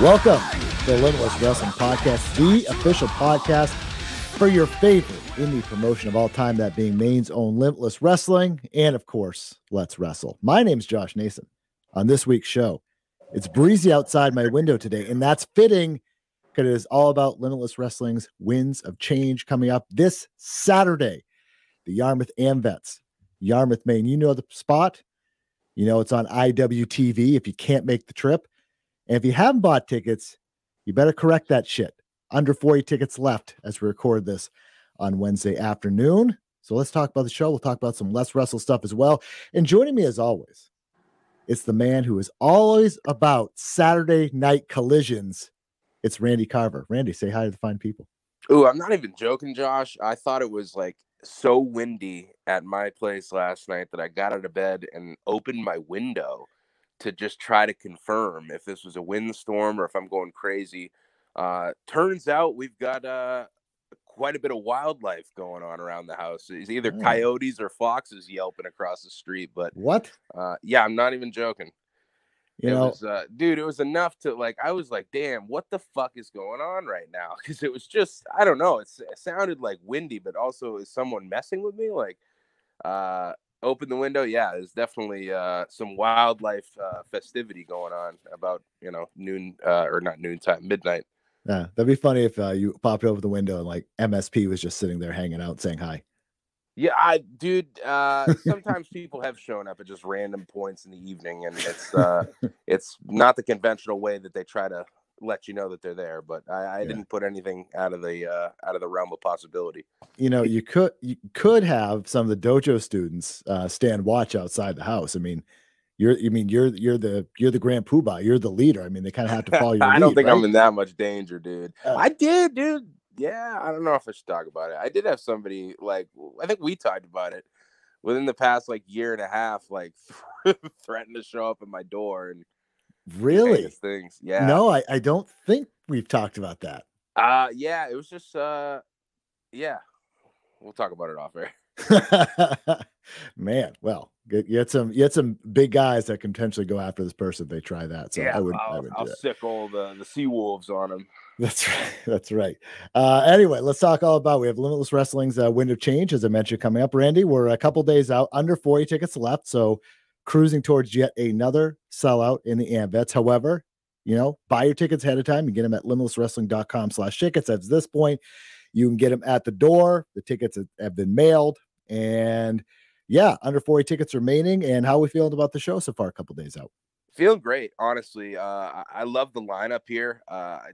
Welcome to Limitless Wrestling Podcast, the official podcast for your favorite indie promotion of all time, that being Maine's own Limitless Wrestling, and of course, Let's Wrestle. My name's Josh Nason. On this week's show, it's breezy outside my window today, and that's fitting because it is all about Limitless Wrestling's Winds of Change coming up this Saturday. The Yarmouth Amvets, Yarmouth, Maine. You know the spot. You know it's on IWTV if you can't make the trip. And if you haven't bought tickets, you better correct that shit. Under 40 tickets left as we record this on Wednesday afternoon. So let's talk about the show. We'll talk about some Let's Wrestle stuff as well. And joining me as always, it's the man who is always about Saturday night collisions. It's Randy Carver. Randy, say hi to the fine people. Ooh, I'm not even joking, Josh. I thought it was like so windy at my place last night that I got out of bed and opened my window to just try to confirm if this was a windstorm or if I'm going crazy. Uh, turns out we've got uh, quite a bit of wildlife going on around the house. It's either Oh. coyotes or foxes yelping across the street. But What? uh, yeah, I'm not even joking. You it know, was, uh, dude, it was enough to like. I was like, "Damn, what the fuck is going on right now?" Because it was just, I don't know. It's, it sounded like windy, but also is someone messing with me? Like, uh, open the window. Yeah, there's definitely uh, some wildlife uh, festivity going on about you know noon uh, or not noontime, midnight. yeah, that'd be funny if uh, you popped over the window and like MSP was just sitting there hanging out saying hi. Yeah, I, dude. Uh, sometimes people have shown up at just random points in the evening, and it's uh, it's not the conventional way that they try to let you know that they're there. But I, I Yeah. didn't put anything out of the uh, out of the realm of possibility. you know, you could you could have some of the dojo students uh, stand watch outside the house. I mean, you're you mean you're you're the you're the grand poobah, you're the leader. I mean, they kind of have to follow your I lead. don't think I'm in that much danger, dude. Uh, I did, dude. Yeah, I don't know if I should talk about it. I did have somebody like I think we talked about it within the past like year and a half, like threatened to show up at my door and really. things. Yeah. No, I, I don't think we've talked about that. Uh yeah, it was just uh yeah. We'll talk about it off air. Man, well, you had some you had some big guys that can potentially go after this person if they try that. So yeah, I would I I'll, would do I'll sick all the the sea wolves on them. That's right. That's right. Uh, anyway, let's talk all about. We have Limitless Wrestling's uh, Wind of Change, as I mentioned, coming up. Randy, we're a couple days out, under 40 tickets left, so cruising towards yet another sellout in the Amvets. However, you know, buy your tickets ahead of time. You get them at limitlesswrestling.com/slash tickets. At this point, you can get them at the door. The tickets have- been mailed, and yeah, under 40 tickets remaining. And how we feeling about the show so far? A couple days out. Feeling great, honestly. Uh, I, I love the lineup here. Uh, I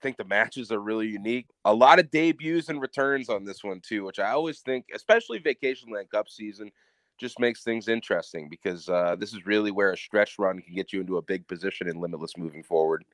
think the matches are really unique. A lot of debuts and returns on this one too, which I always think, especially Vacation Land Cup season, just makes things interesting because uh, this is really where a stretch run can get you into a big position in Limitless moving forward.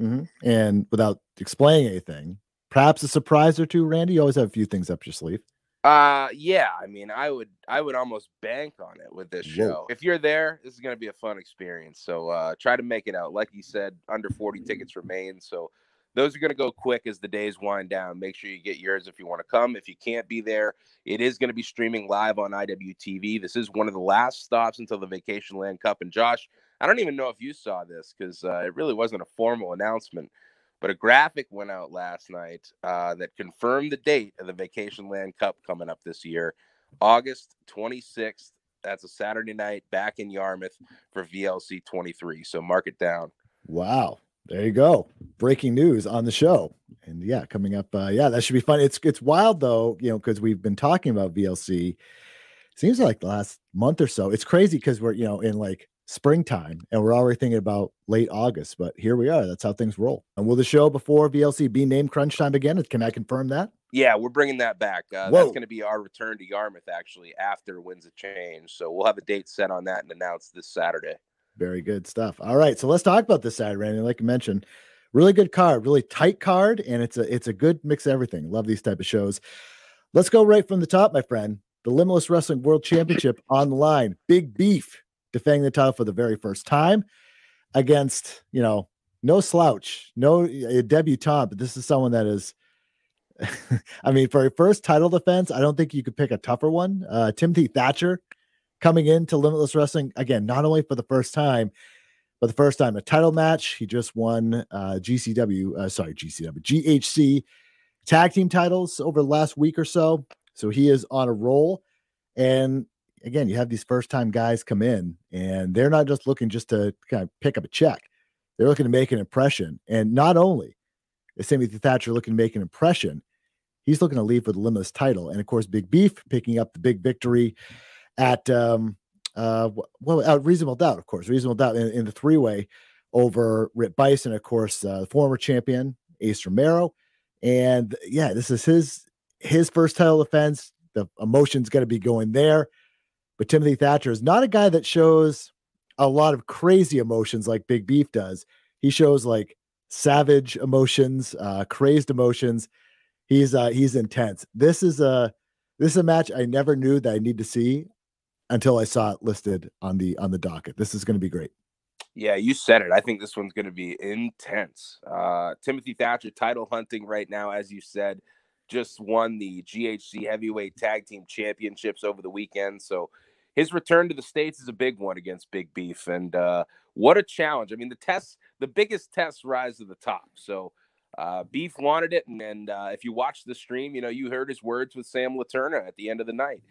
Mhm. And without explaining anything, perhaps a surprise or two, Randy. You always have a few things up your sleeve. Uh yeah, I mean, I would I would almost bank on it with this Whoa. show. If you're there, this is going to be a fun experience. So uh try to make it out. Like you said, under 40 tickets remain. So those are going to go quick as the days wind down. Make sure you get yours if you want to come. If you can't be there, it is going to be streaming live on IWTV. This is one of the last stops until the Vacation Land Cup. And Josh, I don't even know if you saw this because uh, it really wasn't a formal announcement, but a graphic went out last night uh, that confirmed the date of the Vacation Land Cup coming up this year, August 26th. That's a Saturday night back in Yarmouth for VLC 23. So mark it down. Wow. There you go. Breaking news on the show. And yeah, coming up. Uh, yeah, that should be fun. It's it's wild though, you know, because we've been talking about VLC. Seems like the last month or so. It's crazy because we're you know in like springtime and we're already thinking about late August. But here we are. That's how things roll. And will the show before VLC be named Crunch Time again? Can I confirm that? Yeah, we're bringing that back. Uh, that's going to be our return to Yarmouth actually after Winds of Change. So we'll have a date set on that and announced this Saturday. Very good stuff. All right, so let's talk about this side, Randy. Like I mentioned, really good card, really tight card, and it's a it's a good mix of everything. Love these type of shows. Let's go right from the top, my friend. The Limitless Wrestling World Championship on the line. Big Beef defending the title for the very first time against, you know, no slouch, no uh, debutante, but this is someone that is. I mean, for a first title defense, I don't think you could pick a tougher one. Uh, Timothy Thatcher coming into Limitless Wrestling again, not only for the first time, but the first time a title match. He just won uh, GCW, uh, sorry, GCW, GHC tag team titles over the last week or so. So he is on a roll. And again, you have these first time guys come in and they're not just looking just to kind of pick up a check. They're looking to make an impression. And not only is Timothy Thatcher looking to make an impression, he's looking to leave with the limitless title. And of course, Big Beef picking up the big victory at um uh well uh, reasonable doubt, of course, reasonable doubt in, in the three way over Rip Byson, of course, uh, former champion Ace Romero. And yeah, this is his his first title defense. The emotion's going to be going there. But Timothy Thatcher is not a guy that shows a lot of crazy emotions like Big Beef does. He shows like savage emotions, uh, crazed emotions. He's uh, he's intense. This is a this is a match I never knew that I need to see until I saw it listed on the on the docket. This is going to be great. Yeah, you said it. I think this one's going to be intense. Uh, Timothy Thatcher title hunting right now, as you said just won the GHC Heavyweight Tag Team Championships over the weekend. So his return to the States is a big one against Big Beef. And uh, what a challenge. I mean, the test, the biggest test rise to the top. So uh, Beef wanted it. And, and uh, if you watch the stream, you know, you heard his words with Sam Laterna at the end of the night.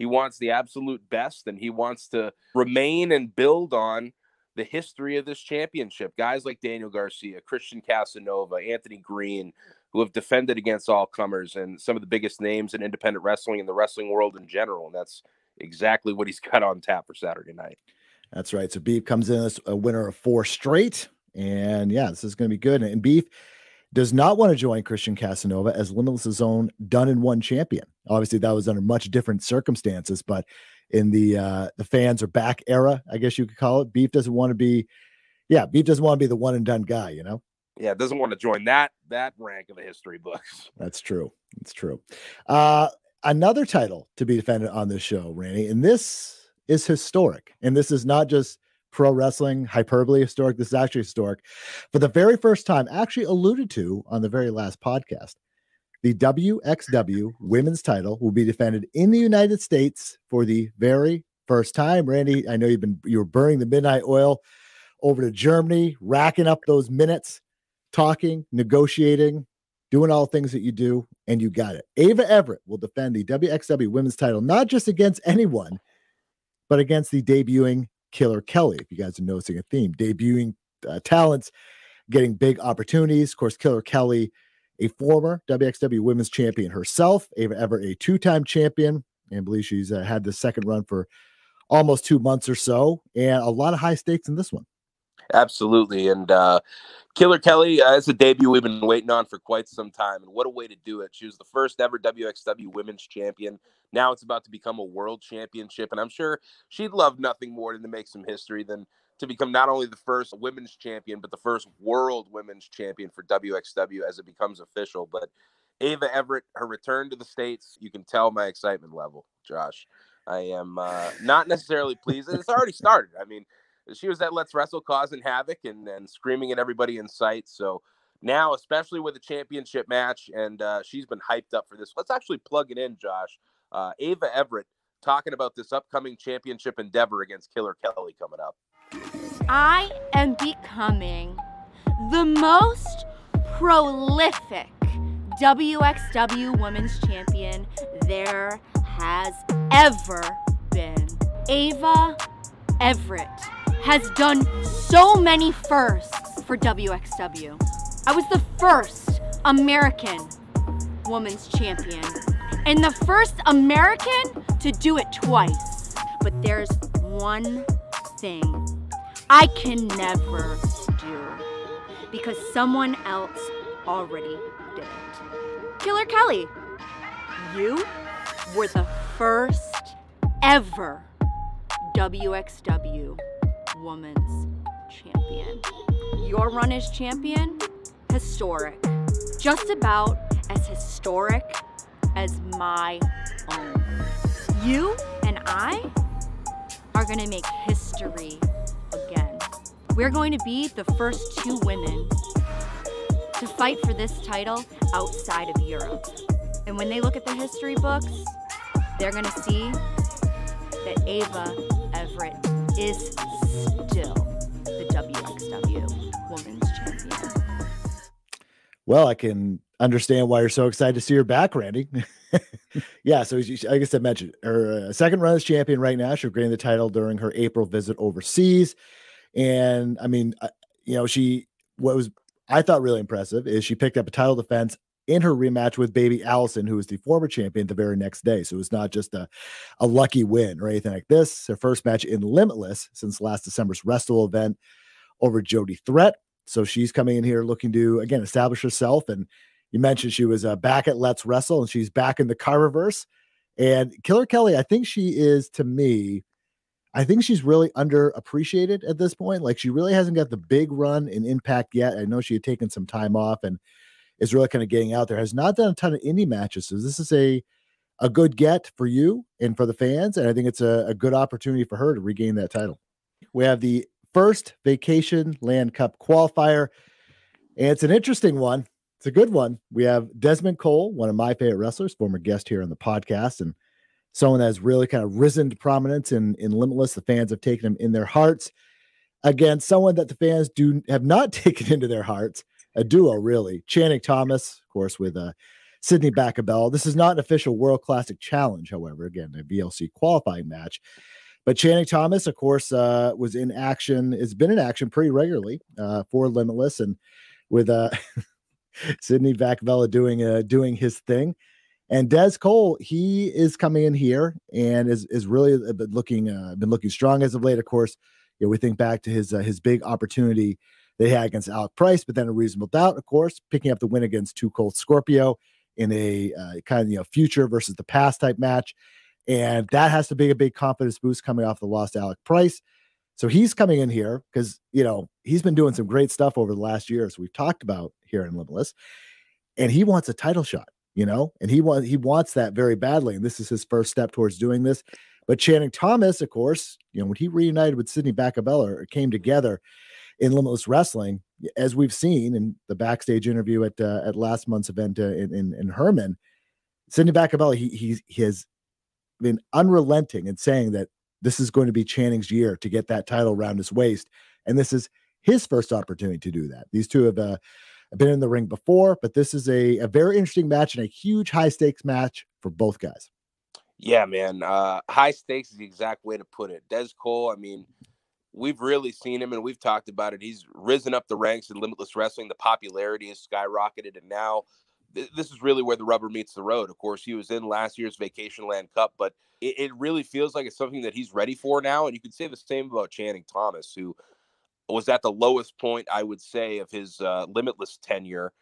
He wants the absolute best and he wants to remain and build on the history of this championship. Guys like Daniel Garcia, Christian Casanova, Anthony Green, who have defended against all comers and some of the biggest names in independent wrestling and the wrestling world in general. And that's exactly what he's got on tap for Saturday night. That's right. So Beef comes in as a winner of four straight. And yeah, this is going to be good. And Beef does not want to join Christian Casanova as Limitless's own done in one champion. Obviously, that was under much different circumstances, but in the uh the fans are back era, I guess you could call it. Beef doesn't want to be, yeah, Beef doesn't want to be the one and done guy, you know yeah, doesn't want to join that that rank of the history books. That's true. That's true. Uh, another title to be defended on this show, Randy, and this is historic. And this is not just pro wrestling hyperbole historic. This is actually historic. For the very first time, actually alluded to on the very last podcast, the WXW women's title will be defended in the United States for the very first time. Randy, I know you've been you were burning the midnight oil over to Germany, racking up those minutes talking, negotiating, doing all things that you do, and you got it. Ava Everett will defend the WXW women's title, not just against anyone, but against the debuting Killer Kelly. If you guys are noticing a theme, debuting uh, talents, getting big opportunities. Of course, Killer Kelly, a former WXW women's champion herself, Everett, a two time champion, and I believe she's uh, had the second run for almost two months or so, and a lot of high stakes in this one. Absolutely. And uh, Killer Kelly uh, is a debut we've been waiting on for quite some time. And what a way to do it. She was the first ever WXW women's champion. Now it's about to become a world championship. And I'm sure she'd love nothing more than to make some history than to become not only the first women's champion, but the first world women's champion for WXW as it becomes official. But Ava Everett, her return to the States, you can tell my excitement level, Josh. I am uh, not necessarily pleased. It's already started. I mean, she was at Let's Wrestle causing havoc and, and screaming at everybody in sight. So now, especially with a championship match, and uh, she's been hyped up for this. Let's actually plug it in, Josh. Uh, Ava Everett talking about this upcoming championship endeavor against Killer Kelly coming up. I am becoming the most prolific WXW Women's Champion there has ever been. Ava Everett has done so many firsts for WXW. I was the first American women's champion and the first American to do it twice. But there's one thing I can never do because someone else already did it. Killer Kelly, you were the first ever WXW Women's Champion. Your run as champion, historic. Just about as historic as my own. You and I are going to make history again. We're going to be the first two women to fight for this title outside of Europe. And when they look at the history books, they're going to see that Ava Everett is still the WXW Yeah. Well, I can understand why you're so excited to see her back, Randy. yeah, so I guess I mentioned her uh, second run as champion right now. She gained the title during her April visit overseas, and I mean, uh, you know, she what was I thought really impressive is she picked up a title defense in her rematch with Baby Allison, who was the former champion the very next day. So it was not just a, a lucky win or anything like this. Her first match in Limitless since last December's Wrestle event over Jody Threat. So she's coming in here looking to again establish herself. And you mentioned she was uh, back at Let's Wrestle and she's back in the Carververse. And Killer Kelly, I think she is to me. I think she's really underappreciated at this point. Like she really hasn't got the big run in impact yet. I know she had taken some time off and is really kind of getting out there. Has not done a ton of indie matches, so this is a a good get for you and for the fans, and I think it's a, a good opportunity for her to regain that title. We have the first Vacation Land Cup qualifier, and it's an interesting one. It's a good one. We have Desmond Cole, one of my favorite wrestlers, former guest here on the podcast, and someone that has really kind of risen to prominence in in Limitless. The fans have taken him in their hearts. Again, someone that the fans do have not taken into their hearts a duo, really. Channing Thomas, of course, with uh, Sidney Bakabella. This is not an official World Classic Challenge, however, again, a VLC qualifying match. But Channing Thomas, of course, uh, was in action, has been in action pretty regularly uh, for Limitless, and with uh, Sidney Bakabella doing uh, doing his thing. And Des Cole, he is coming in here and is is really uh, been looking uh, been looking strong as of late. Of course, you know, we think back to his uh, his big opportunity they had against Alec Price, but then a reasonable doubt, of course, picking up the win against Two Cold Scorpio in a uh, kind of you know future versus the past type match, and that has to be a big confidence boost coming off the lost Alec Price. So he's coming in here because you know he's been doing some great stuff over the last years. We've talked about here in Limitless, and he wants a title shot, you know, and he wants he wants that very badly, and this is his first step towards doing this. But Channing Thomas, of course, you know, when he reunited with Sidney Bakabella or came together, in Limitless Wrestling, as we've seen in the backstage interview at uh, at last month's event uh, in, in, in Hermon, Sidney Bakabella, he, he he has been unrelenting in saying that this is going to be Channing's year to get that title around his waist, and this is his first opportunity to do that. These two have uh, been in the ring before, but this is a, a very interesting match and a huge high stakes match for both guys. Yeah, man. Uh, high stakes is the exact way to put it. Des Cole, I mean, we've really seen him and we've talked about it. He's risen up the ranks in limitless wrestling. The popularity has skyrocketed, and now th- this is really where the rubber meets the road. Of course, he was in last year's Vacation Land Cup, but it, it really feels like it's something that he's ready for now. And you could say the same about Channing Thomas, who was at the lowest point, I would say, of his uh, limitless tenure.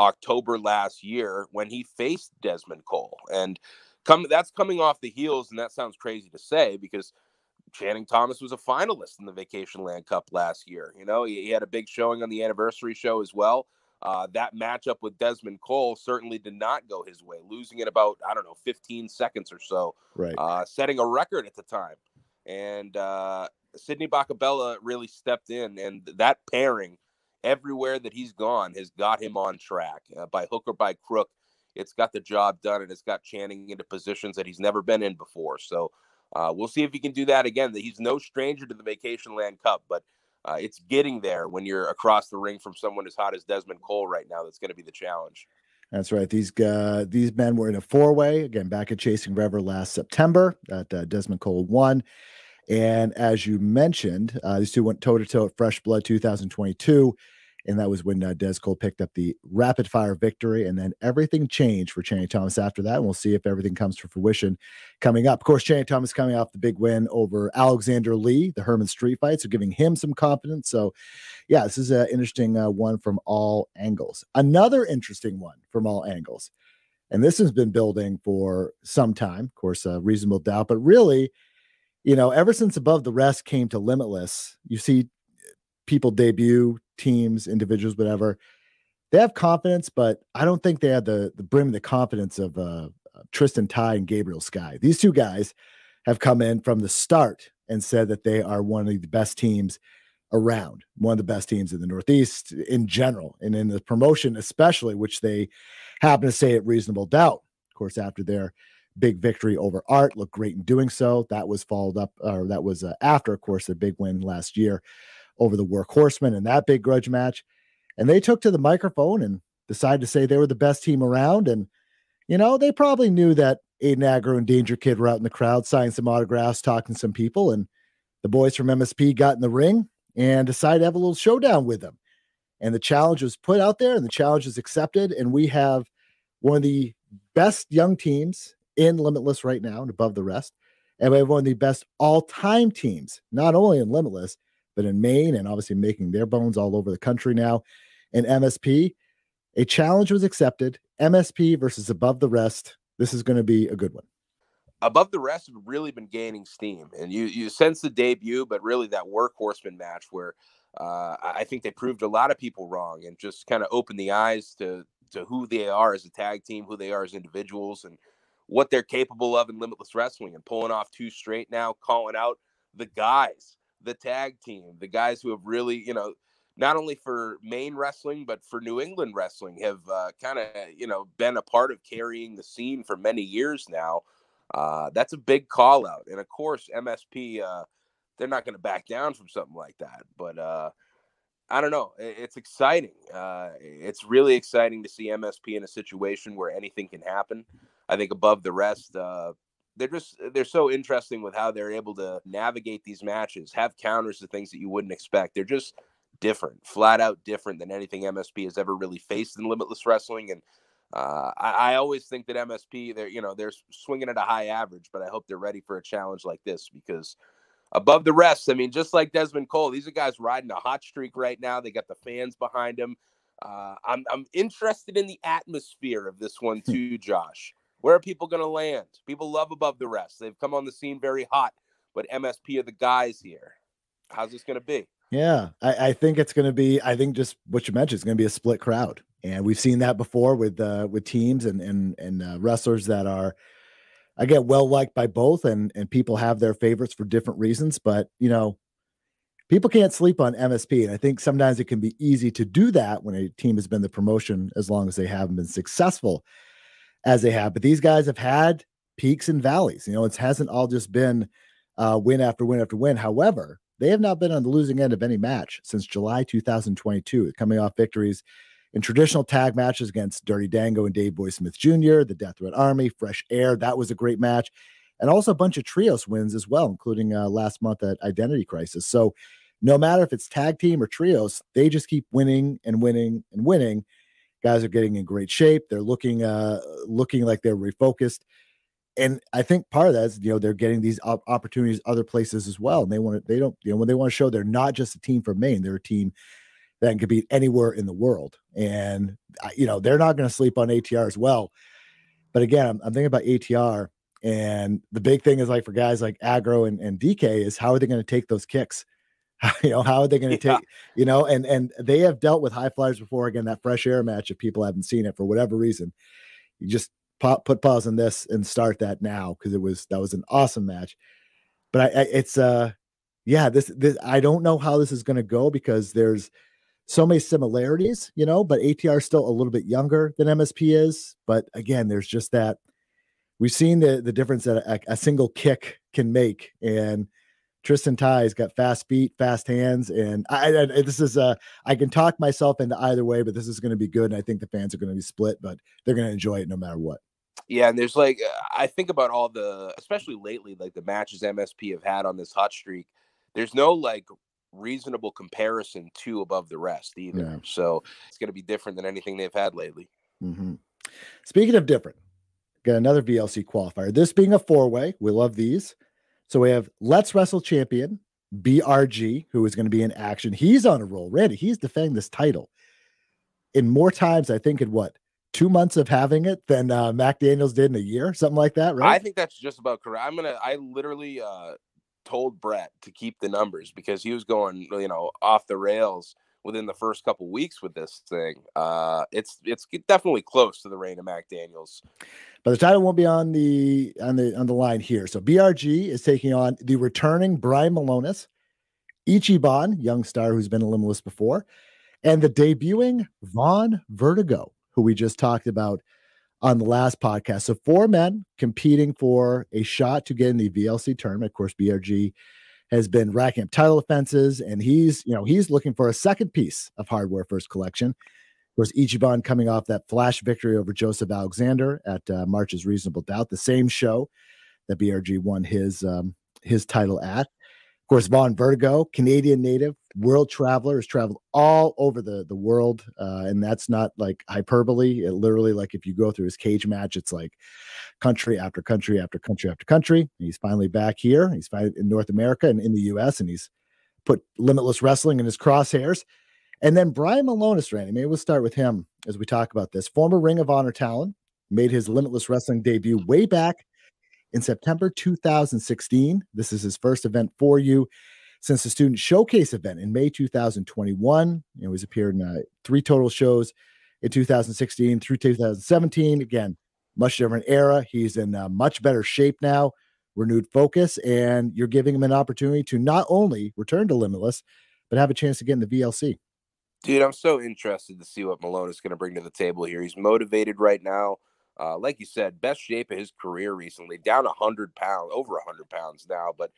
October last year when he faced Desmond Cole and come that's coming off the heels and that sounds crazy to say because Channing Thomas was a finalist in the Vacation Land Cup last year. You know, he, he had a big showing on the anniversary show as well. Uh, that matchup with Desmond Cole certainly did not go his way, losing in about I don't know 15 seconds or so, right? Uh, setting a record at the time. And uh, Sydney Bacabella really stepped in, and that pairing, everywhere that he's gone, has got him on track uh, by hook or by crook. It's got the job done, and it's got Channing into positions that he's never been in before. So uh, we'll see if he can do that again. That he's no stranger to the Vacation Land Cup, but uh, it's getting there when you're across the ring from someone as hot as Desmond Cole right now. That's going to be the challenge. That's right. These uh, these men were in a four way again back at Chasing River last September. That uh, Desmond Cole won, and as you mentioned, uh, these two went toe to toe at Fresh Blood 2022 and that was when uh, Des Cole picked up the rapid fire victory. And then everything changed for Channing Thomas after that. And we'll see if everything comes to fruition coming up. Of course, Channing Thomas coming off the big win over Alexander Lee, the Hermon Street fight, so giving him some confidence. So, yeah, this is an interesting uh, one from all angles. Another interesting one from all angles. And this has been building for some time, of course, a reasonable doubt, but really, you know, ever since Above the Rest came to Limitless, you see people debut teams, individuals, whatever. They have confidence, but I don't think they have the the brim the confidence of uh, Tristan Ty and Gabriel Sky. These two guys have come in from the start and said that they are one of the best teams around, one of the best teams in the Northeast in general, and in the promotion especially, which they happen to say at reasonable doubt. Of course, after their big victory over Art, looked great in doing so. That was followed up, or that was uh, after, of course, their big win last year over the workhorsemen in that big grudge match. and they took to the microphone and decided to say they were the best team around. And, you know, they probably knew that Aiden Aggro and Danger Kid were out in the crowd, signing some autographs, talking to some people. And the boys from MSP got in the ring and decided to have a little showdown with them. And the challenge was put out there and the challenge was accepted. And we have one of the best young teams in Limitless right now and above the rest. And we have one of the best all time teams, not only in Limitless, but in Maine and obviously making their bones all over the country now. In MSP, a challenge was accepted. MSP versus above the rest. This is going to be a good one. Above the rest have really been gaining steam, and you you sense the debut, but really that workhorseman match where uh, I think they proved a lot of people wrong and just kind of opened the eyes to to who they are as a tag team, who they are as individuals, and what they're capable of in limitless wrestling and pulling off two straight now, calling out the guys, the tag team, the guys who have really, you know, not only for Maine wrestling, but for New England wrestling have uh, kind of, you know, been a part of carrying the scene for many years now. Uh, that's a big call out. And of course, MSP, uh, they're not going to back down from something like that. But uh, I don't know. It's exciting. Uh, it's really exciting to see MSP in a situation where anything can happen. I think above the rest, uh, they're just they're so interesting with how they're able to navigate these matches, have counters to things that you wouldn't expect. They're just different, flat out different than anything MSP has ever really faced in Limitless Wrestling. And uh, I, I, always think that MSP, they're you know they're swinging at a high average, but I hope they're ready for a challenge like this because above the rest, I mean, just like Desmond Cole, these are guys riding a hot streak right now. They got the fans behind them. Uh, I'm I'm interested in the atmosphere of this one hmm. too, Josh. Where are people going to land? People love above the rest. They've come on the scene very hot, but MSP are the guys here. How's this going to be? Yeah, I, I think it's going to be. I think just what you mentioned is going to be a split crowd, and we've seen that before with uh, with teams and and and uh, wrestlers that are, I get well liked by both, and and people have their favorites for different reasons. But you know, people can't sleep on MSP, and I think sometimes it can be easy to do that when a team has been the promotion as long as they haven't been successful as they have. But these guys have had peaks and valleys. You know, it hasn't all just been uh, win after win after win. However, they have not been on the losing end of any match since July 2022, coming off victories in traditional tag matches against Dirty Dango and Davey Boy Smith Jr., the Death Threat Army, Fresh Air. That was a great match. And also a bunch of trios wins as well, including uh, last month at Identity Crisis. So, no matter if it's tag team or trios, they just keep winning and winning and winning. Guys are getting in great shape. They're looking uh looking like they're refocused and I think part of that is you know they're getting these opportunities other places as well, and they want to they don't you know when they want to show they're not just a team from Maine, they're a team that can beat anywhere in the world, and you know they're not going to sleep on ATR as well. But again, I'm, I'm, thinking about ATR, and the big thing is like for guys like Aggro and, and DK is how are they going to take those kicks? you know how are they going to yeah. take you know and and they have dealt with high flyers before again that fresh air match if people haven't seen it for whatever reason you just pop, put pause on this and start that now because it was that was an awesome match. But I, I it's uh yeah this this I don't know how this is going to go because there's so many similarities, you know, but ATR is still a little bit younger than MSP is. But again, there's just that we've seen the the difference that a, a single kick can make, and Tristan Ty's got fast feet, fast hands, and I, I this is a I can talk myself into either way, but this is going to be good, and I think the fans are going to be split, but they're going to enjoy it no matter what. Yeah, and there's like uh, I think about all the, especially lately, like the matches MSP have had on this hot streak. There's no like reasonable comparison to above the rest either. Yeah. So it's going to be different than anything they've had lately. Mm-hmm. Speaking of different, got another VLC qualifier. This being a four way, we love these. So we have Let's Wrestle champion BRG, who is going to be in action. He's on a roll. Randy, he's defending this title in more times, I think, in what two months of having it than uh, Mac Daniels did in a year, something like that, right? I think that's just about correct. I'm gonna. I literally uh, told Brett to keep the numbers because he was going, you know, off the rails within the first couple weeks with this thing. Uh, it's it's definitely close to the reign of Mac Daniels. But the title won't be on the on the on the line here. So BRG is taking on the returning Brian Milonas, Ichiban, young star who's been a limitless before, and the debuting Vaughn Vertigo who we just talked about on the last podcast. So four men competing for a shot to get in the VLC tournament. Of course, BRG has been racking up title offenses, and he's you know he's looking for a second piece of hardware for his collection. Of course, Ichiban coming off that flash victory over Joseph Alexander at uh, March's Reasonable Doubt, the same show that BRG won his um, his title at. Of course, Vaughn Vertigo, Canadian native, world traveler, has traveled all over the the world, uh, and that's not like hyperbole. It literally, like if you go through his cage match, it's like country after country after country after country. he's finally back here. He's in North America and in the U.S., and he's put Limitless Wrestling in his crosshairs. And then Brian Milonas, Randy, maybe we'll start with him as we talk about this. Former Ring of Honor talent, made his Limitless Wrestling debut way back in September 2016. This is his first event for you since the student showcase event in May 2021. You know, he's appeared in uh, three total shows in 2016 through 2017. Again, much different era. He's in uh, much better shape now, renewed focus, and you're giving him an opportunity to not only return to Limitless, but have a chance to get in the VLC. Dude, I'm so interested to see what Milonas going to bring to the table here. He's motivated right now. Uh, like you said, best shape of his career recently, down 100 pounds, over 100 pounds now, but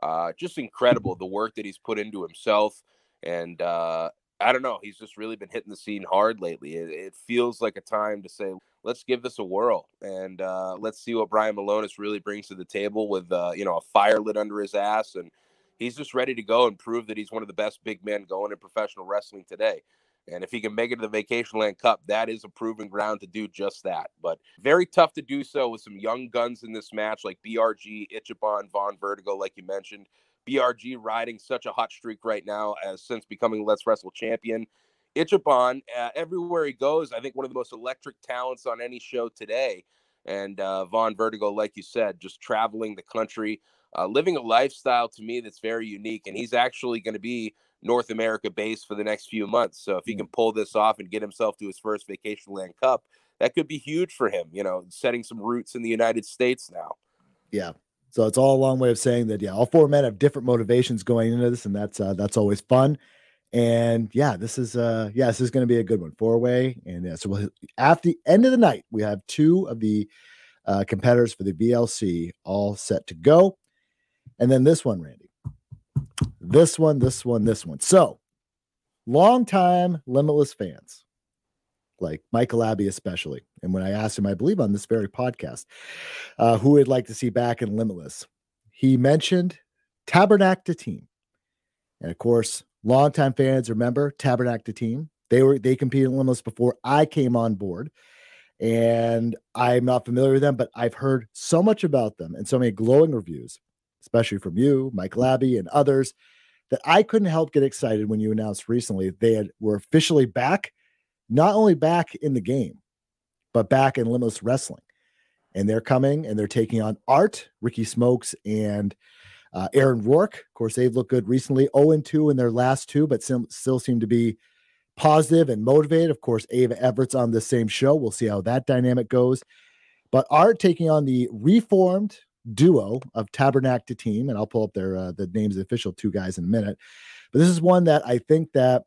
uh, just incredible the work that he's put into himself. And uh, I don't know, he's just really been hitting the scene hard lately. It, it feels like a time to say, let's give this a whirl and uh, let's see what Brian Milonas really brings to the table with, uh, you know, a fire lit under his ass. And he's just ready to go and prove that he's one of the best big men going in professional wrestling today. And if he can make it to the Vacation Land Cup, that is a proven ground to do just that. But very tough to do so with some young guns in this match, like BRG, Ichiban, Vaughn Vertigo, like you mentioned. BRG riding such a hot streak right now as since becoming Let's Wrestle champion. Ichiban, uh, everywhere he goes, I think one of the most electric talents on any show today. And uh, Vaughn Vertigo, like you said, just traveling the country, uh, living a lifestyle to me that's very unique. And he's actually going to be North America based for the next few months. So if he can pull this off and get himself to his first Vacation Land Cup, that could be huge for him, you know, setting some roots in the United States now. Yeah. So it's all a long way of saying that, yeah, all four men have different motivations going into this, and that's uh, that's always fun. And yeah, this is uh yeah, this is going to be a good one, four way. And yeah, so we'll, at the end of the night, we have two of the uh, competitors for the VLC all set to go, and then this one, Randy this one, this one, this one. So, longtime Limitless fans, like Michael Abbey especially, and when I asked him, I believe on this very podcast, uh, who would like to see back in Limitless, he mentioned Tabarnak de Team, and of course, longtime fans remember Tabarnak de Team. They were they competed in Limitless before I came on board, and I'm not familiar with them, but I've heard so much about them and so many glowing reviews especially from you, Mike Labby, and others, that I couldn't help get excited when you announced recently they had, were officially back, not only back in the game, but back in Limitless Wrestling. And they're coming and they're taking on Art, Ricky Smokes, and uh, Aaron Rourke. Of course, they've looked good recently, 0 2 in their last two, but still, still seem to be positive and motivated. Of course, Ava Everett's on the same show. We'll see how that dynamic goes. But Art taking on the reformed duo of Tabarnak de Team, and I'll pull up their uh, the names of the official two guys in a minute. But this is one that I think that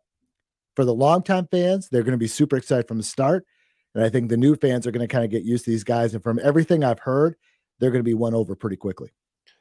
for the longtime fans, they're going to be super excited from the start, and I think the new fans are going to kind of get used to these guys. And from everything I've heard, they're going to be won over pretty quickly.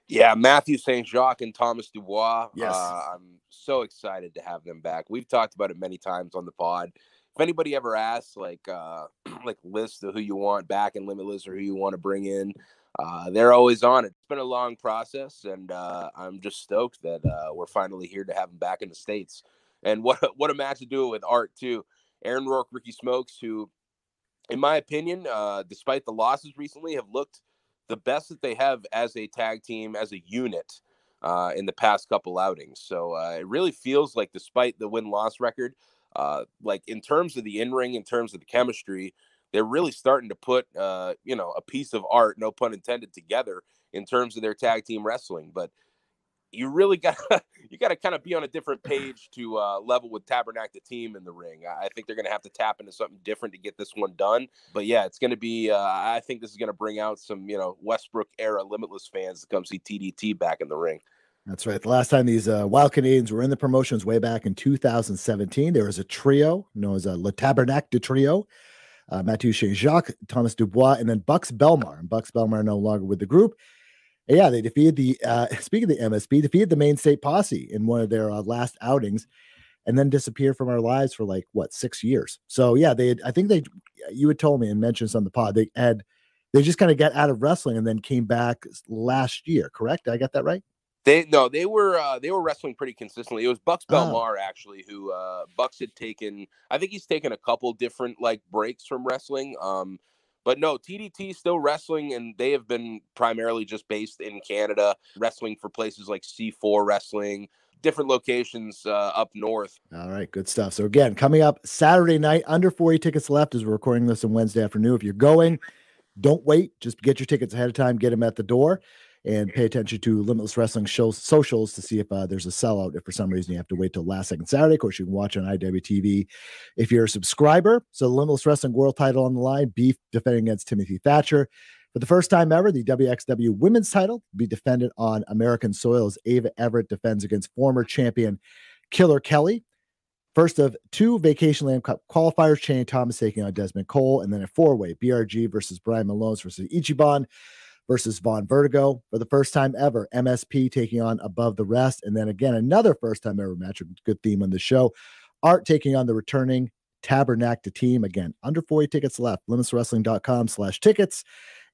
Yeah, Matthew St. Jacques and Thomas Dubois. Yes, uh, I'm so excited to have them back. We've talked about it many times on the pod. If anybody ever asks, like, uh, like list of who you want back in Limitless or who you want to bring in, uh, they're always on it. It's been a long process, and uh, I'm just stoked that uh, we're finally here to have him back in the states. And what what a match to do it with Art too. Aaron Rourke, Ricky Smokes, who, in my opinion, uh, despite the losses recently, have looked the best that they have as a tag team, as a unit. Uh, in the past couple outings, so it really feels like, despite the win loss record, like in terms of the in ring, in terms of the chemistry, they're really starting to put uh, you know a piece of art, no pun intended, together in terms of their tag team wrestling. But you really got you got to kind of be on a different page to uh, level with Tabarnak de Team in the ring. I think they're going to have to tap into something different to get this one done. But yeah, it's going to be. Uh, I think this is going to bring out some you know Westbrook era Limitless fans to come see TDT back in the ring. That's right. The last time these uh, Wild Canadians were in the promotions way back in 2017, there was a trio known as a Le Tabernacle Trio uh, Mathieu. Jacques, Thomas Dubois, and then Buxx Belmar. And Buxx Belmar no longer with the group. yeah, they defeated the uh, speaking of the MSP, defeated the Maine State Posse in one of their uh, last outings, and then disappeared from our lives for like what six years. So yeah, they had, I think they you had told me and mentioned this on the pod they had they just kind of got out of wrestling and then came back last year. Correct? I got that right? They no, they were uh, they were wrestling pretty consistently. It was Buxx Oh. Belmar actually who uh, Buxx had taken. I think he's taken a couple different like breaks from wrestling. Um, but no, TDT still wrestling, and they have been primarily just based in Canada, wrestling for places like C4 Wrestling, different locations uh, up north. All right, good stuff. So again, coming up Saturday night, under 40 tickets left as we're recording this on Wednesday afternoon. If you're going, don't wait. Just get your tickets ahead of time, get them at the door, and pay attention to Limitless Wrestling shows socials to see if uh, there's a sellout. If for some reason you have to wait till last second Saturday, of course you can watch on IWTV if you're a subscriber. So Limitless Wrestling World Title on the line, Beef defending against Timothy Thatcher. For the first time ever, the WXW Women's title be defended on American soil as Ava Everett defends against former champion Killer Kelly. First of two Vacation Land Cup qualifiers, Channing Thomas taking on Desmond Cole, and then a four-way BRG versus Brian Malone versus Ichiban versus Von Vertigo. For the first time ever, MSP taking on Above the Rest, and then again another first time ever match. Good theme on the show. Art taking on the returning Tabarnak de Team. Again, under 40 tickets left. Limitlesswrestling.com slash tickets.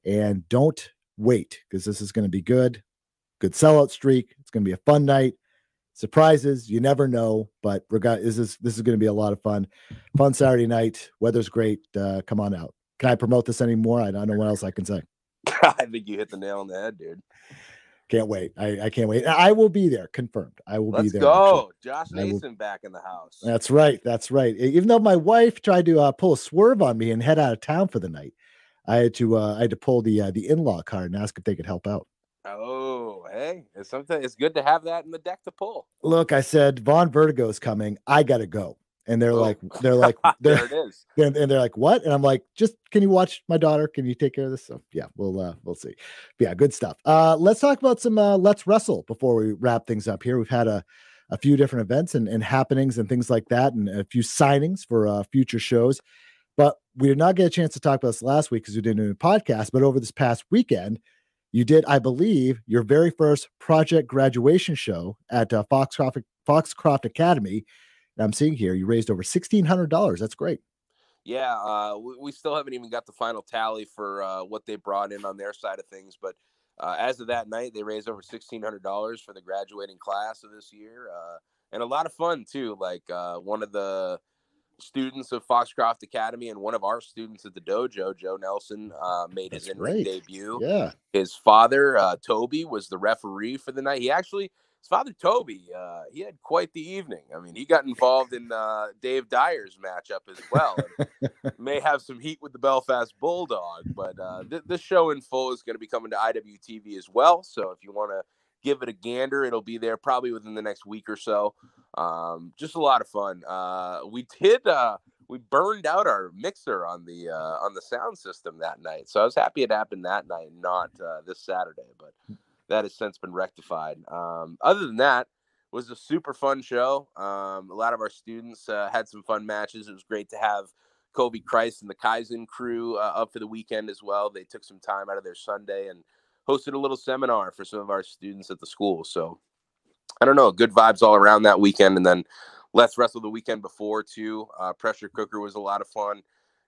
And don't wait because this is going to be good. Good sellout streak. It's going to be a fun night surprises you never know but regard this is this is going to be a lot of fun fun saturday night weather's great uh come on out can i promote this anymore i don't know what else i can say I think you hit the nail on the head, dude. can't wait i, I can't wait i will be there confirmed i will be Let's there go, Josh will- back in the house. that's right that's right even though my wife tried to uh, pull a swerve on me and head out of town for the night i had to uh i had to pull the uh, the in-law card and ask if they could help out Oh, hey, it's something. It's good to have that in the deck to pull. look i said von vertigo's coming i gotta go and they're Oh. like they're like there they're it is. and, and they're like, "What?" And I'm like, "Just can you watch my daughter? Can you take care of this?" So yeah, we'll uh, we'll see. But yeah, good stuff. Uh, let's talk about some uh, let's wrestle before we wrap things up here. We've had a a few different events and, and happenings and things like that, and a few signings for uh, future shows. But we did not get a chance to talk about this last week because we didn't do a podcast. But over this past weekend, you did, I believe, your very first project graduation show at uh, Foxcroft Foxcroft Academy. I'm seeing here you raised over sixteen hundred dollars. That's great. Yeah, uh, we, we still haven't even got the final tally for uh, what they brought in on their side of things, but uh, as of that night, they raised over sixteen hundred dollars for the graduating class of this year, uh, and a lot of fun too. Like uh, one of the students of Foxcroft Academy and one of our students at the dojo, Joe Nelson, uh, made his That's in-ring great. debut. Yeah. His father, uh, Toby, was the referee for the night. He actually, his father, Toby, uh, he had quite the evening. I mean, he got involved in uh, Dave Dyer's matchup as well. may have some heat with the Belfast Bulldog, but uh, th- this show in full is going to be coming to IWTV as well. So if you want to give it a gander, it'll be there probably within the next week or so. Um, just a lot of fun. Uh, we did. Uh, we burned out our mixer on the uh, on the sound system that night, so I was happy it happened that night, not uh, this Saturday. But that has since been rectified. Um, other than that, was a super fun show. Um, a lot of our students uh, had some fun matches. It was great to have Kobe Christ and the Kaizen crew uh, up for the weekend as well. They took some time out of their Sunday and hosted a little seminar for some of our students at the school. So I don't know, good vibes all around that weekend. And then Let's Wrestle the weekend before too. Uh, Pressure Cooker was a lot of fun.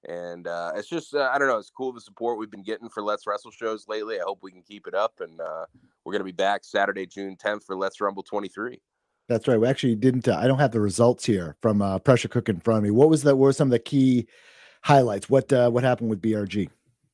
And uh, it's just, uh, I don't know, it's cool the support we've been getting for Let's Wrestle shows lately. I hope we can keep it up. And uh, we're going to be back Saturday, June 10th for Let's Rumble 23. That's right. We actually didn't. Uh, I don't have the results here from uh, Pressure Cook in front of me. What was that? Were some of the key highlights? What uh, what happened with BRG?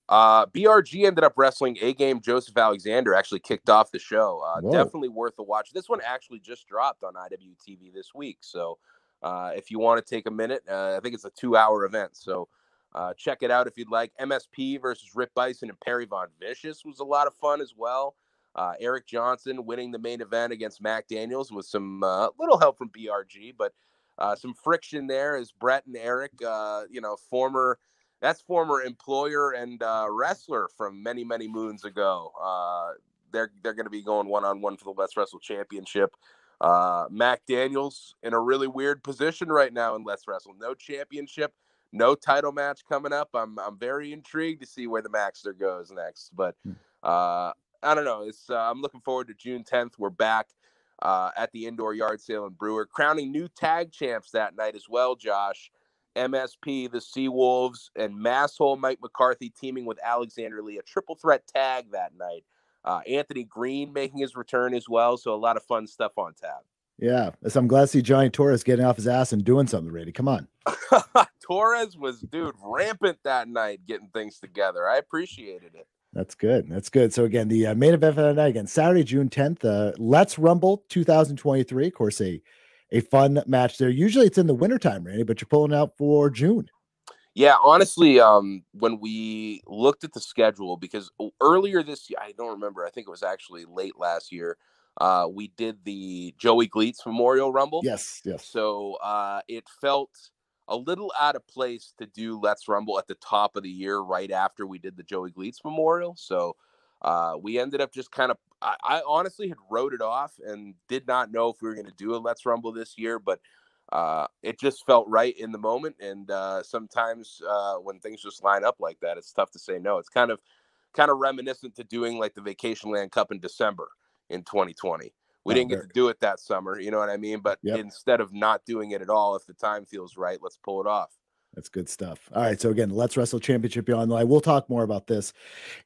Uh, BRG ended up wrestling a game. Joseph Alexander actually kicked off the show. Uh, definitely worth a watch. This one actually just dropped on IWTV this week. So uh, if you want to take a minute, uh, I think it's a two hour event. So uh, check it out if you'd like. MSP versus Rip Byson and Perry Von Vicious was a lot of fun as well. Uh, Eric Johnson winning the main event against Mac Daniels with some uh, little help from BRG, but uh, some friction there as Brett and Eric, uh, you know, former that's former employer and uh, wrestler from many many moons ago. They're they're going to be going one on one for the Let's Wrestle Championship. Mac Daniels in a really weird position right now in Let's Wrestle. No championship, no title match coming up. I'm I'm very intrigued to see where the Maxter goes next. But Hmm. uh, I don't know. It's uh, I'm looking forward to June 10th. We're back uh, at the indoor yard sale in Brewer, crowning new tag champs that night as well. Josh, MSP, the Seawolves, and Masshole Mike McCarthy teaming with Alexander Lee, a triple threat tag that night. Uh, Anthony Green making his return as well. So a lot of fun stuff on tap. Yeah, so I'm glad to see Johnny Torres getting off his ass and doing something, Randy. Come on. Torres was, dude, rampant that night getting things together. I appreciated it. That's good. That's good. So again, the uh, main event for the night again, Saturday, June 10th. Uh, Let's Rumble 2023. Of course, a a fun match there. Usually it's in the wintertime, Randy, but you're pulling out for June. Yeah, honestly, um, when we looked at the schedule, because earlier this year, I don't remember, I think it was actually late last year, uh, we did the Joey Gleets Memorial Rumble. Yes, yes. So uh, it felt a little out of place to do Let's Rumble at the top of the year, right after we did the Joey Gleets Memorial. So uh, we ended up just kind of, I, I, honestly had wrote it off and did not know if we were going to do a Let's Rumble this year, but uh, it just felt right in the moment. And uh, sometimes uh, when things just line up like that, it's tough to say no. It's kind of, kind of reminiscent to doing like the Vacation Land Cup in December in 2020. We didn't get to do it that summer, you know what I mean? But yep. instead of not doing it at all, if the time feels right, let's pull it off. That's good stuff. All right. So again, Let's Wrestle Championship on the line. We'll talk more about this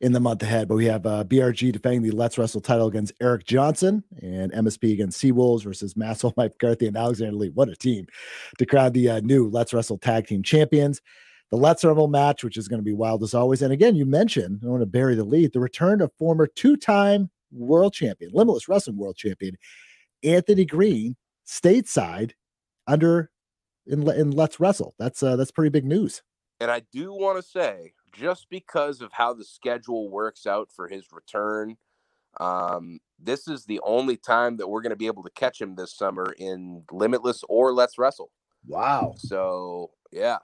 in the month ahead, but we have uh, BRG defending the Let's Wrestle title against Eric Johnson and MSP against Seawolves versus Masshole Mike McCarthy and Alexander Lee. What a team to crown the uh, new Let's Wrestle tag team champions. The Let's Rumble match, which is going to be wild as always. And again, you mentioned, I want to bury the lead, the return of former two time world champion, Limitless Wrestling world champion, Anthony Green, stateside under in, in Let's Wrestle. That's uh, that's pretty big news. And I do want to say, just because of how the schedule works out for his return, um, this is the only time that we're going to be able to catch him this summer in Limitless or Let's Wrestle. Wow. So yeah,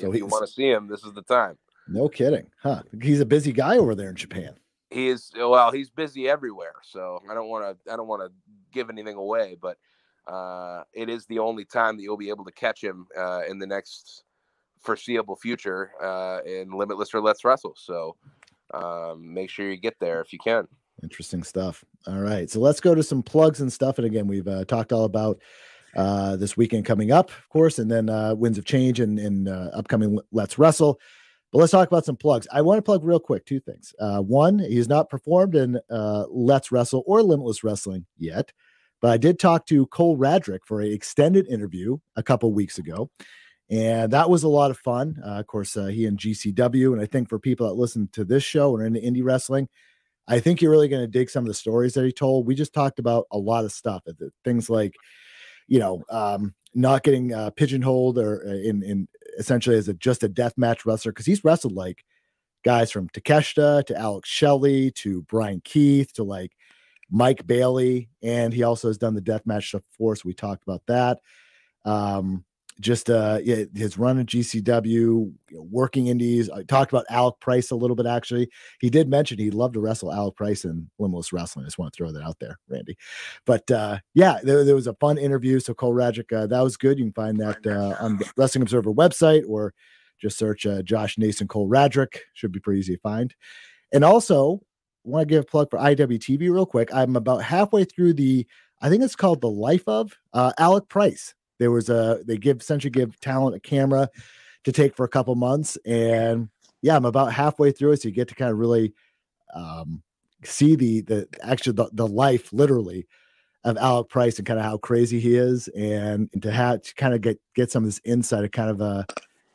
so if you want to see him, this is the time. No kidding, huh? He's a busy guy over there in Japan he is well he's busy everywhere so i don't want to i don't want to give anything away but uh, it is the only time that you'll be able to catch him uh, in the next foreseeable future uh, in limitless or let's wrestle so um, make sure you get there if you can. Interesting stuff. All right so let's go to some plugs and stuff and again we've uh, talked all about uh, this weekend coming up of course and then uh, winds of change and, and upcoming let's wrestle but let's talk about some plugs. I want to plug real quick two things. Uh, one, he's not performed in uh, Let's Wrestle or Limitless Wrestling yet, but I did talk to Cole Radrick for an extended interview a couple weeks ago, and that was a lot of fun. Uh, of course, uh, he and GCW, and I think for people that listen to this show and are into indie wrestling, I think you're really going to dig some of the stories that he told. We just talked about a lot of stuff, things like, you know, um, not getting uh, pigeonholed or uh, in in essentially as a just a death match wrestler because he's wrestled like guys from Takeshita to Alex Shelley to Bryan Keith to like Mike Bailey, and he also has done the death match stuff before. So we talked about that. Um, just uh yeah, his run at GCW, working indies. I talked about Alec Price a little bit actually. He did mention he'd love to wrestle Alec Price in Limitless Wrestling. I just want to throw that out there, Randy. But uh yeah, there, there was a fun interview. So Cole Radrick, uh, that was good. You can find that uh, on the Wrestling Observer website or just search uh, Josh Nason Cole Radrick. Should be pretty easy to find. And also want to give a plug for IWTV real quick. I'm about halfway through the I think it's called The Life of uh, Alec Price there was a they give essentially give talent a camera to take for a couple months, and yeah, I'm about halfway through it, so you get to kind of really um, see the the actually the, the life literally of Alec Price and kind of how crazy he is, and, and to have to kind of get get some of this insight, kind of uh,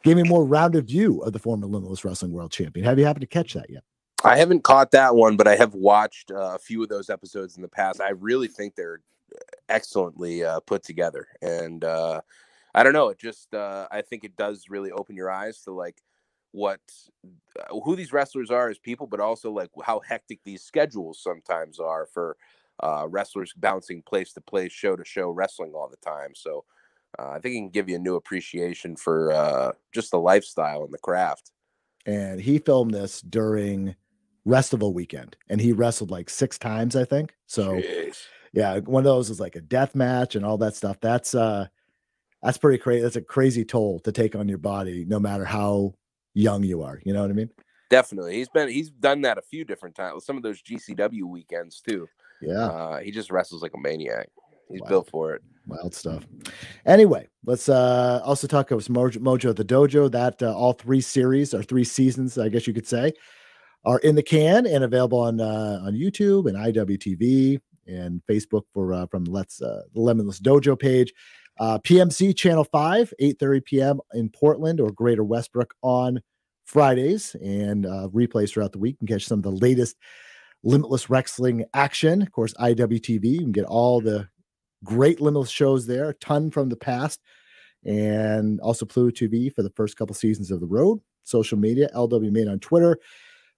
gave me a more rounded view of the former Limitless Wrestling World Champion. Have you happened to catch that yet? I haven't caught that one, but I have watched uh, a few of those episodes in the past. I really think they're excellently uh, put together. And uh, I don't know, it just uh, I think it does really open your eyes to like what uh, who these wrestlers are as people, but also like how hectic these schedules sometimes are for uh, wrestlers bouncing place to place, show to show, wrestling all the time. So uh, I think it can give you a new appreciation for uh, just the lifestyle and the craft. And he filmed this during Restival weekend, and he wrestled like six times, I think. So. Jeez yeah, one of those is like a death match and all that stuff. That's uh that's pretty crazy. That's a crazy toll to take on your body, no matter how young you are. You know what I mean? Definitely, he's been he's done that a few different times. Some of those GCW weekends too. Yeah, Uh, he just wrestles like a maniac. He's Wow. built for it. wild stuff. Anyway, let's uh also talk about Mojo, Mojo the Dojo. That uh, all three series or three seasons, I guess you could say, are in the can and available on uh, on YouTube and IWTV and Facebook for uh, from Let's uh, the Limitless Dojo page. Uh, PMC Channel Five, eight thirty p.m. in Portland or Greater Westbrook on Fridays, and uh, replays throughout the week. You can catch some of the latest Limitless Wrestling action. Of course, IWTV. You can get all the great Limitless shows there, a ton from the past, and also Pluto TV for the first couple seasons of the road. Social media, LW Made on Twitter,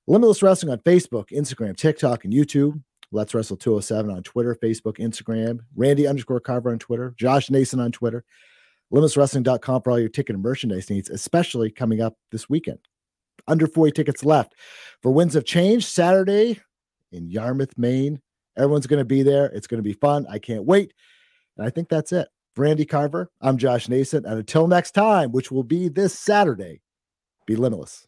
Limitless Wrestling on Facebook, Instagram, TikTok, and YouTube. Let's Wrestle 207 on Twitter, Facebook, Instagram, Randy underscore Carver on Twitter, Josh Nason on Twitter, limitlesswrestling.com for all your ticket and merchandise needs, especially coming up this weekend. Under 40 tickets left for Winds of Change Saturday in Yarmouth, Maine. Everyone's going to be there. It's going to be fun. I can't wait. And I think that's it. For Randy Carver, I'm Josh Nason. And until next time, which will be this Saturday, be limitless.